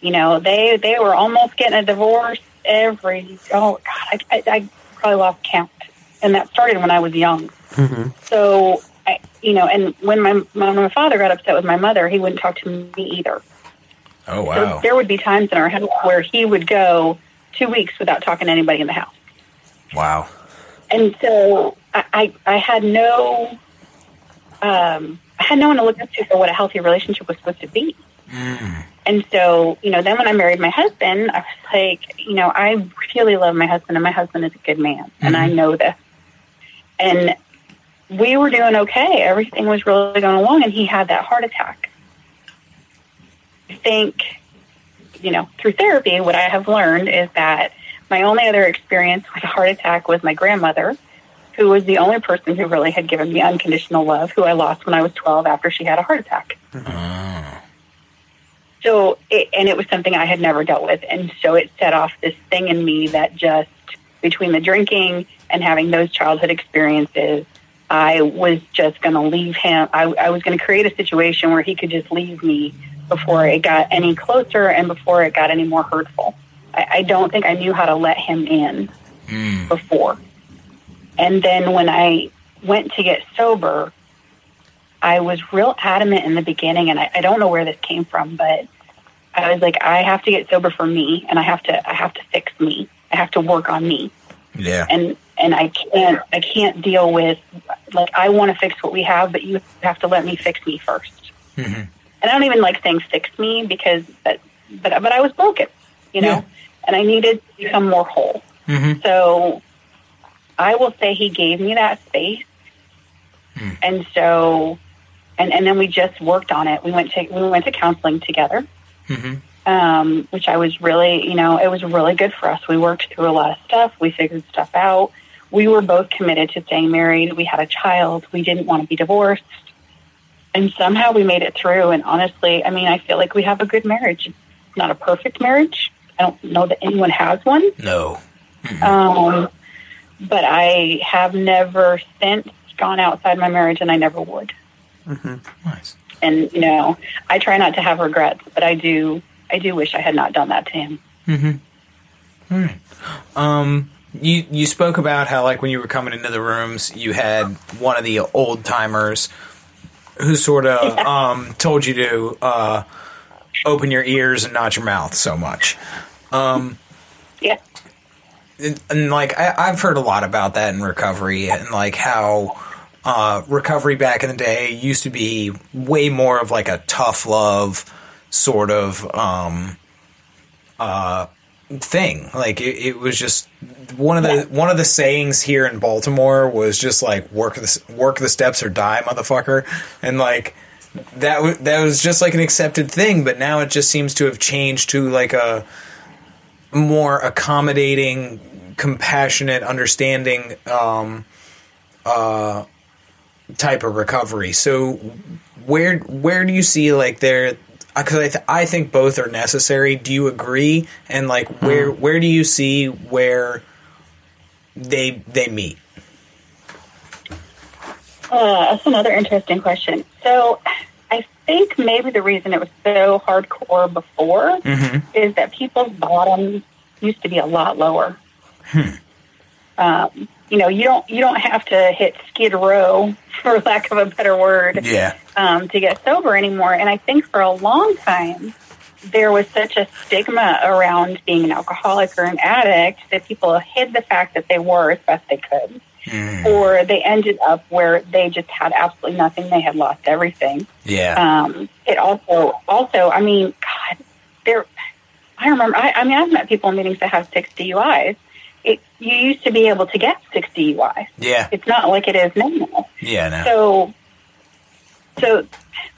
You know, they they were almost getting a divorce every oh god, I, I, I probably lost count, and that started when I was young. So, I, you know, and when my when my father got upset with my mother, he wouldn't talk to me either. Oh So wow. there would be times in our house where he would go two weeks without talking to anybody in the house, Wow. and so I I, I had no um, I had no one to look up to for what a healthy relationship was supposed to be. And so, you know, then when I married my husband, I was like, you know, I really love my husband, and my husband is a good man, and I mm-hmm. know this. And we were doing okay. Everything was really going along, and he had that heart attack. I think, you know, through therapy, what I have learned is that my only other experience with a heart attack was my grandmother, who was the only person who really had given me unconditional love, who I lost when I was 12 after she had a heart attack. Mm-hmm. Ah. So, it, and it was something I had never dealt with. And so it set off this thing in me that just between the drinking and having those childhood experiences, I was just going to leave him. I, I was going to create a situation where he could just leave me before it got any closer and before it got any more hurtful. I, I don't think I knew how to let him in hmm. before. And then when I went to get sober, I was real adamant in the beginning, and I, I don't know where this came from, but I was like, I have to get sober for me, and I have to, I have to fix me. I have to work on me, Yeah. and and I can't, I can't deal with like I want to fix what we have, but you have to let me fix me 1st mm-hmm. And I don't even like saying fix me because, but but but I was broken, you know, Yeah. and I needed to become more whole. Mm-hmm. So I will say he gave me that space. Mm. And so, and, and then we just worked on it. We went to, we went to counseling together. Um, which I was really, you know, it was really good for us. We worked through a lot of stuff. We figured stuff out. We were both committed to staying married. We had a child. We didn't want to be divorced. And somehow we made it through. And honestly, I mean, I feel like we have a good marriage. It's not a perfect marriage. I don't know that anyone has one. No. Um, but I have never since gone outside my marriage, and I never would. Nice. And you know, I try not to have regrets, but I do. I do wish I had not done that to him. Um, you you spoke about how like when you were coming into the rooms, you had one of the old timers who sort of um told you to uh open your ears and not your mouth so much. Um, Yeah, and, and like I, I've heard a lot about that in recovery and like how uh, recovery back in the day used to be way more of like a tough love sort of um, uh, thing. Like it, it was just one of the one of the sayings here in Baltimore was just like work the work the steps or die, motherfucker, and like that w- that was just like an accepted thing, but now it just seems to have changed to like a more accommodating, compassionate, understanding um, uh, type of recovery. So where where do you see like there? Because I, th- I think both are necessary. Do you agree? And like where where do you see where they they meet? Uh, that's another interesting question. So, I think maybe the reason it was so hardcore before is that people's bottoms used to be a lot lower. Um, you know, you don't you don't have to hit skid row, for lack of a better word, Yeah. um, to get sober anymore. And I think for a long time, there was such a stigma around being an alcoholic or an addict that people hid the fact that they were as best they could. Or they ended up where they just had absolutely nothing. They had lost everything. Yeah. Um, it also, also, I mean, God, there. I remember. I, I mean, I've met people in meetings that have six DUIs. It, you used to be able to get six DUIs. yeah. It's not like it is now. Yeah. No. So, so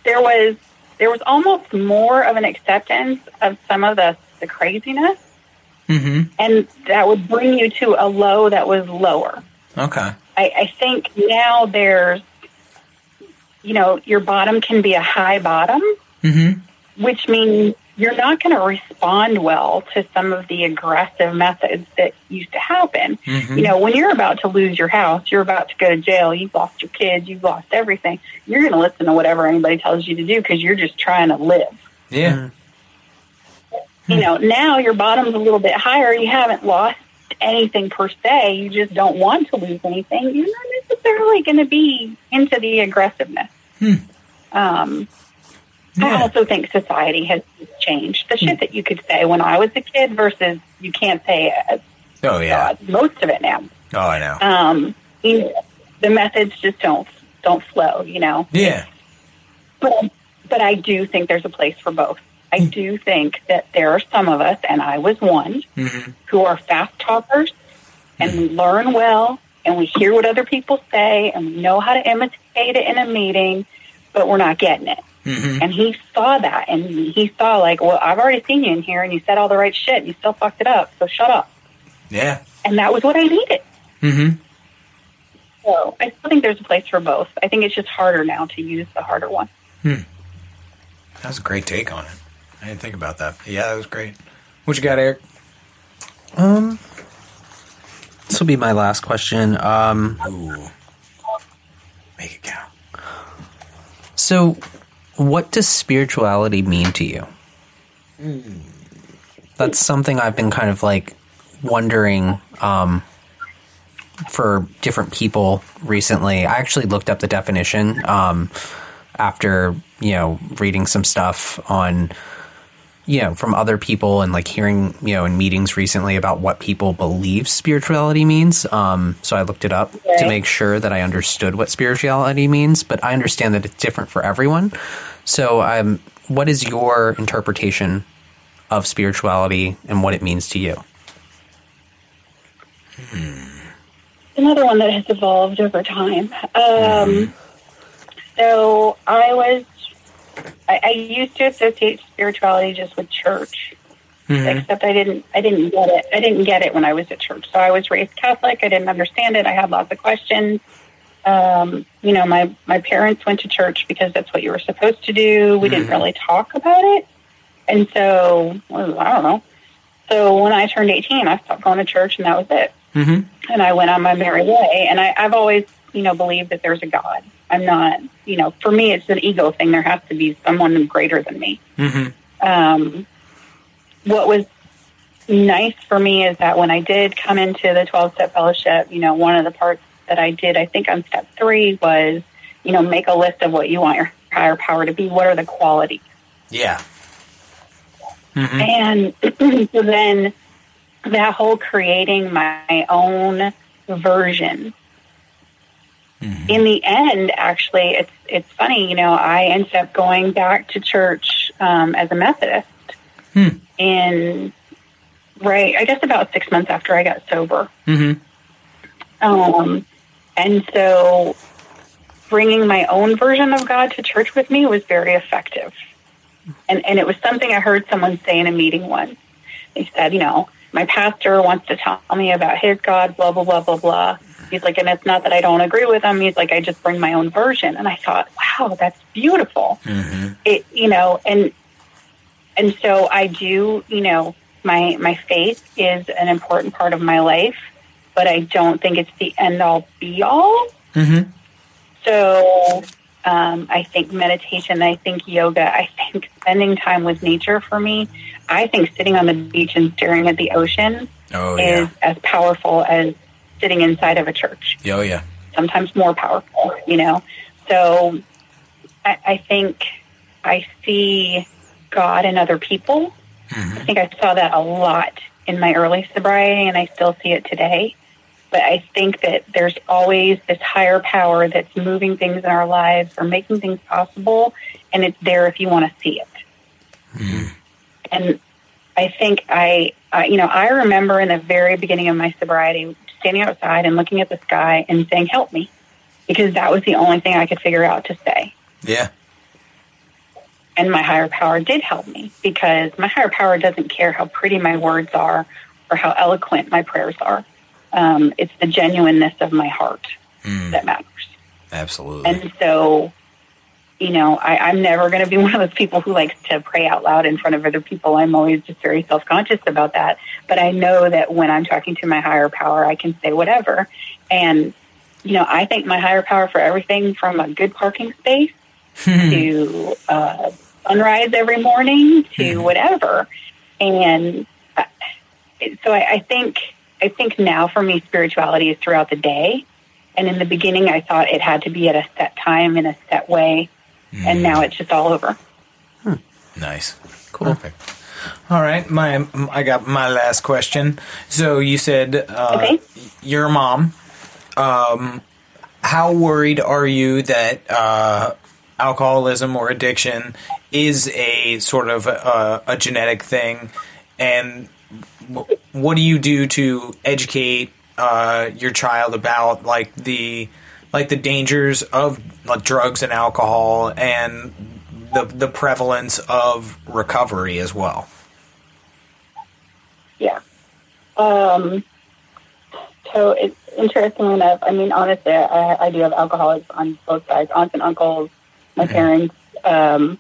there was there was almost more of an acceptance of some of the the craziness, mm-hmm. and that would bring you to a low that was lower. Okay. I, I think now there's, you know, your bottom can be a high bottom, Mm-hmm. which means you're not going to respond well to some of the aggressive methods that used to happen. You know, when you're about to lose your house, you're about to go to jail, you've lost your kids, you've lost everything, you're going to listen to whatever anybody tells you to do because you're just trying to live. Yeah. You know, now your bottom's a little bit higher, you haven't lost anything per se, you just don't want to lose anything, you're not necessarily going to be into the aggressiveness. Hmm. Um, I also think society has changed. The shit that you could say when I was a kid versus you can't say as Oh yeah. God, most of it now. Oh, I know. Um, you know, the methods just don't don't flow, you know. yeah. But but I do think there's a place for both. I hmm. do think that there are some of us, and I was one, mm-hmm. who are fast talkers, and we hmm. learn well, and we hear what other people say, and we know how to imitate it in a meeting, but we're not getting it. And he saw that, and he saw like, well, I've already seen you in here, and you said all the right shit, and you still fucked it up, so shut up. Yeah. And that was what I needed. Mm-hmm. So I still think there's a place for both. I think it's just harder now to use the harder one. That was a great take on it. I didn't think about that. Yeah, that was great. What you got, Eric? Um, this will be my last question. Um, Ooh. Make it count. so, what does spirituality mean to you? That's something I've been kind of like wondering um, for different people recently. I actually looked up the definition um, after you know reading some stuff on you know from other people and like hearing you know in meetings recently about what people believe spirituality means. Um, so I looked it up to make sure that I understood what spirituality means, but I understand that it's different for everyone. So, um, what is your interpretation of spirituality and what it means to you? another one that has evolved over time. Um, So I was, I, I used to associate spirituality just with church, mm-hmm. except I didn't, I didn't get it. I didn't get it when I was at church. So I was raised Catholic. I didn't understand it. I had lots of questions. Um, you know, my my parents went to church because that's what you were supposed to do. We didn't mm-hmm. really talk about it, and so well, I don't know. So when I turned eighteen, I stopped going to church, and that was it mm-hmm. and I went on my merry way. And I, I've always, you know, believed that there's a God. I'm not, you know, for me, it's an ego thing. There has to be someone greater than me. Um, what was nice for me is that when I did come into the 12 step fellowship, you know, one of the parts that I did, I think on step three was, you know, make a list of what you want your higher power to be. What are the qualities? Yeah. And so then that whole creating my own version. In the end, actually, it's it's funny. You know, I ended up going back to church um, as a Methodist in right, I guess about six months after I got sober. Um, and so bringing my own version of God to church with me was very effective. And, and it was something I heard someone say in a meeting once. They said, you know, my pastor wants to tell me about his God, blah, blah, blah, blah, blah. He's like, and it's not that I don't agree with him. He's like, I just bring my own version. And I thought, wow, that's beautiful. It, you know, and, and so I do, you know, my, my faith is an important part of my life, but I don't think it's the end all be all. So um, I think meditation, I think yoga, I think spending time with nature for me, I think sitting on the beach and staring at the ocean Oh is yeah. as powerful as sitting inside of a church, Oh yeah. sometimes more powerful, you know. So I, I think I see God in other people. Mm-hmm. I think I saw that a lot in my early sobriety, and I still see it today. But I think that there's always this higher power that's moving things in our lives or making things possible, and it's there if you want to see it. Mm-hmm. And I think I, I, you know, I remember in the very beginning of my sobriety standing outside and looking at the sky and saying, "Help me," because that was the only thing I could figure out to say Yeah. and my higher power did help me because my higher power doesn't care how pretty my words are or how eloquent my prayers are. Um, it's the genuineness of my heart that matters. Absolutely. And so, you know, I, I'm never going to be one of those people who likes to pray out loud in front of other people. I'm always just very self conscious about that. But I know that when I'm talking to my higher power, I can say whatever. And, you know, I thank my higher power for everything from a good parking space to uh, sunrise every morning to whatever. And uh, so I, I think I think now for me, spirituality is throughout the day. And in the beginning, I thought it had to be at a set time in a set way, and now it's just all over. Nice. Cool. Perfect. All right, my I got my last question. So you said uh, Okay. you're mom. Um, how worried are you that uh, alcoholism or addiction is a sort of a, a genetic thing, and what do you do to educate uh, your child about like the like the dangers of like, drugs and alcohol and the the prevalence of recovery as well. Yeah. Um, so it's interesting enough. I mean, honestly, I, I do have alcoholics on both sides, aunts and uncles, my parents. Um,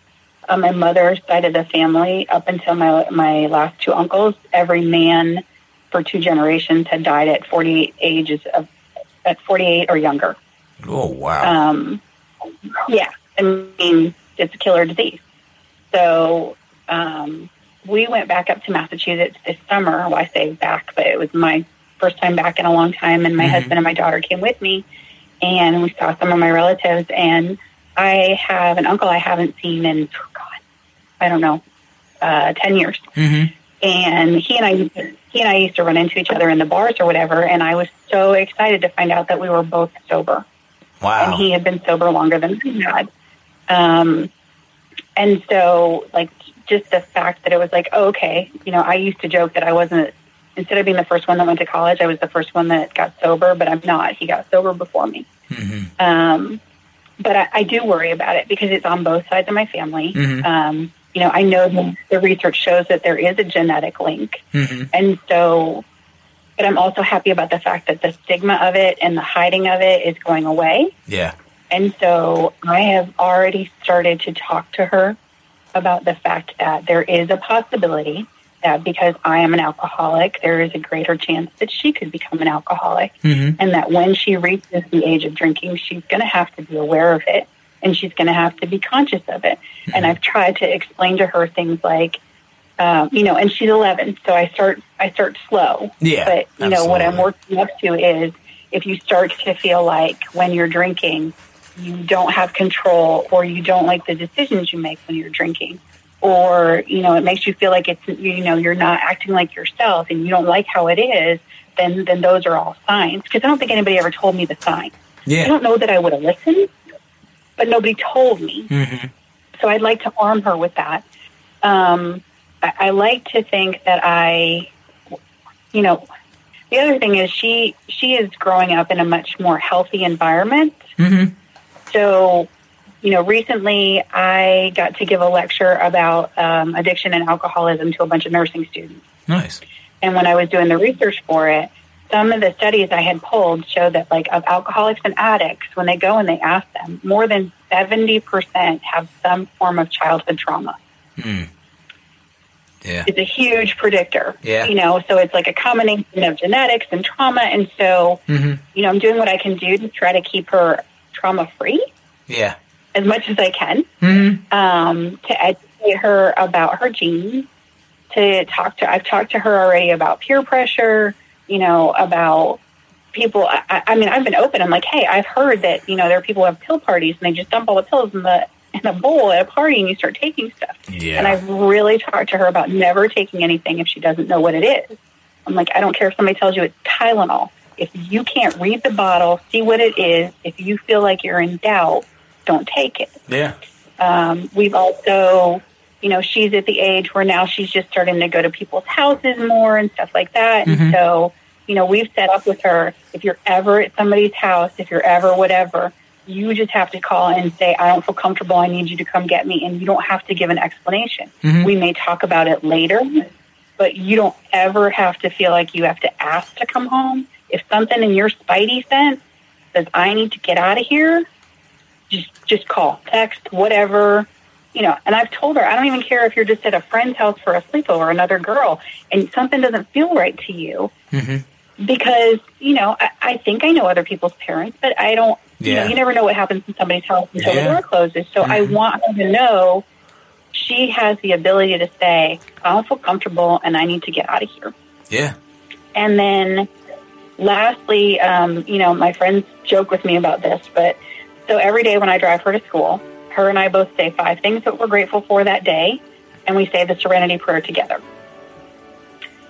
on my mother's side of the family, up until my my last two uncles, every man for two generations had died at 48 ages of at 48 or younger. Oh wow! Um, yeah, I mean, it's a killer disease. So um, we went back up to Massachusetts this summer. Well, I say back, but it was my first time back in a long time. And my husband and my daughter came with me, and we saw some of my relatives. And I have an uncle I haven't seen in oh God, I don't know, uh, ten years. Mhm. And he and I, he and I used to run into each other in the bars or whatever. And I was so excited to find out that we were both sober wow! and he had been sober longer than I had. Um, and so, like, just the fact that it was like, oh, okay, you know, I used to joke that I wasn't, instead of being the first one that went to college, I was the first one that got sober, but I'm not. He got sober before me. Um, but I, I do worry about it because it's on both sides of my family. Um, you know, I know the research shows that there is a genetic link. And so, but I'm also happy about the fact that the stigma of it and the hiding of it is going away. yeah, And so I have already started to talk to her about the fact that there is a possibility that because I am an alcoholic, there is a greater chance that she could become an alcoholic. Mm-hmm. And that when she reaches the age of drinking, she's going to have to be aware of it and she's going to have to be conscious of it. Mm-hmm. And I've tried to explain to her things like, um, you know, and she's 11, so I start I start slow. Yeah, but you know what I'm working up to is if you start to feel like when you're drinking, you don't have control, or you don't like the decisions you make when you're drinking, or you know it makes you feel like it's you know you're not acting like yourself, and you don't like how it is. Then then those are all signs. Because I don't think anybody ever told me the signs. I don't know that I would have listened, but nobody told me. So I'd like to arm her with that. Um, I, I like to think that I, you know, the other thing is she she is growing up in a much more healthy environment. so, you know, recently I got to give a lecture about um, addiction and alcoholism to a bunch of nursing students. Nice. And when I was doing the research for it, some of the studies I had pulled showed that, like, of alcoholics and addicts, when they go and they ask them, more than 70% have some form of childhood trauma. Yeah. It's a huge predictor. Yeah. You know, so it's like a combination of genetics and trauma. And so, Mhm. you know, I'm doing what I can do to try to keep her trauma free Yeah. as much as I can, Mm-hmm. um, to educate her about her genes, to talk to, I've talked to her already about peer pressure, you know, about people. I, I mean, I've been open. I'm like, hey, I've heard that, you know, there are people who have pill parties and they just dump all the pills in the, in a bowl at a party and you start taking stuff. Yeah. And I've really talked to her about never taking anything if she doesn't know what it is. I'm like, I don't care if somebody tells you it's Tylenol. If you can't read the bottle, see what it is, if you feel like you're in doubt, don't take it. yeah. Um, we've also, you know, she's at the age where now she's just starting to go to people's houses more and stuff like that. And so, you know, we've set up with her if you're ever at somebody's house, if you're ever whatever, you just have to call and say, I don't feel comfortable. I need you to come get me. And you don't have to give an explanation. Mm-hmm. We may talk about it later, but you don't ever have to feel like you have to ask to come home. If something in your spidey sense says, I need to get out of here, just just call, text, whatever. You know, and I've told her I don't even care if you're just at a friend's house for a sleepover, another girl, and something doesn't feel right to you. Mm-hmm. Because you know, I, I think I know other people's parents, but I don't. You know, you never know what happens in somebody's house until Yeah. the door closes. So I want her to know she has the ability to say, "I don't feel comfortable, and I need to get out of here." Yeah. And then lastly, um, you know, my friends joke with me about this, but so every day when I drive her to school, her and I both say five things that we're grateful for that day, and we say the serenity prayer together.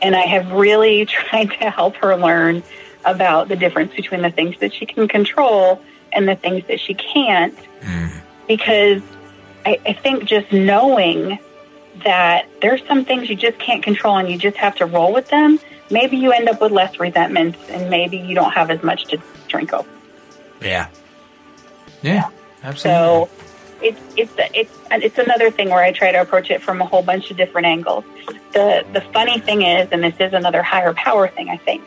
And I have really tried to help her learn about the difference between the things that she can control and the things that she can't, mm. because I, I think just knowing that there's some things you just can't control and you just have to roll with them, maybe you end up with less resentment and maybe you don't have as much to drink over. Yeah. Yeah. Absolutely. So it's it's it's it's another thing where I try to approach it from a whole bunch of different angles. The the funny thing is, and this is another higher power thing, I think.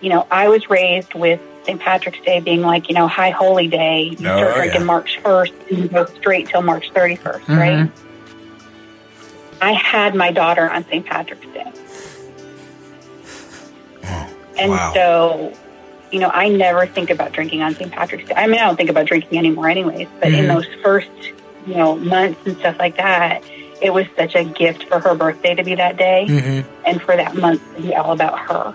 You know, I was raised with St. Patrick's Day being like, you know, High Holy Day. You Oh, start drinking yeah. March 1st and you go straight till March 31st, right? I had my daughter on St. Patrick's Day. And wow. so, you know, I never think about drinking on St. Patrick's Day. I mean, I don't think about drinking anymore, anyways. But in Mhm. those first, you know, months and stuff like that, it was such a gift for her birthday to be that day, Mhm. and for that month to be all about her.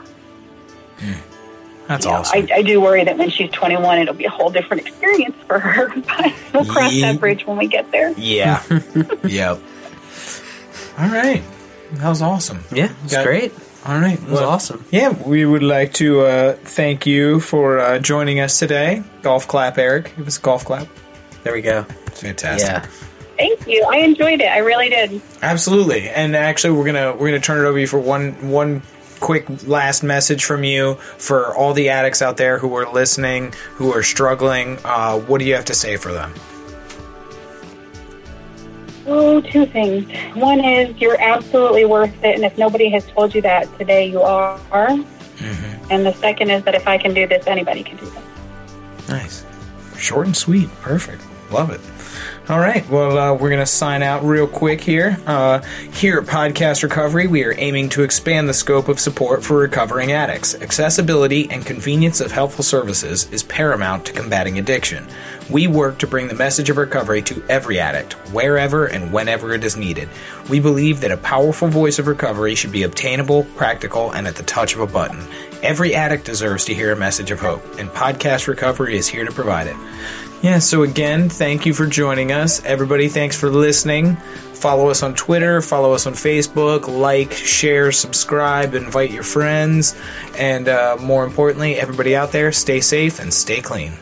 That's You know, awesome. I, I do worry that when she's 21, it'll be a whole different experience for her. But we'll cross Ye- that bridge when we get there. yeah. yep. All right. That was awesome. Yeah, it's Got- great. All right. It was awesome. Yeah, we would like to uh, thank you for uh, joining us today. Golf clap, Eric. Give us a golf clap. There we go. Fantastic. Yeah. Thank you. I enjoyed it. I really did. Absolutely. And actually, we're gonna we're gonna turn it over to you for one one quick last message from you for all the addicts out there who are listening, who are struggling. Uh, what do you have to say for them? Oh, two things. One is you're absolutely worth it, and if nobody has told you that today, you are. And the second is that if I can do this, anybody can do this. Nice. Short and sweet. Perfect. Love it. All right. Well, uh, we're going to sign out real quick here. Uh, here at Podcast Recovery, we are aiming to expand the scope of support for recovering addicts. Accessibility and convenience of helpful services is paramount to combating addiction. We work to bring the message of recovery to every addict, wherever and whenever it is needed. We believe that a powerful voice of recovery should be obtainable, practical, and at the touch of a button. Every addict deserves to hear a message of hope, and Podcast Recovery is here to provide it. Yeah, so again, thank you for joining us. Everybody, thanks for listening. Follow us on Twitter, follow us on Facebook, like, share, subscribe, invite your friends, and uh, more importantly, everybody out there, stay safe and stay clean.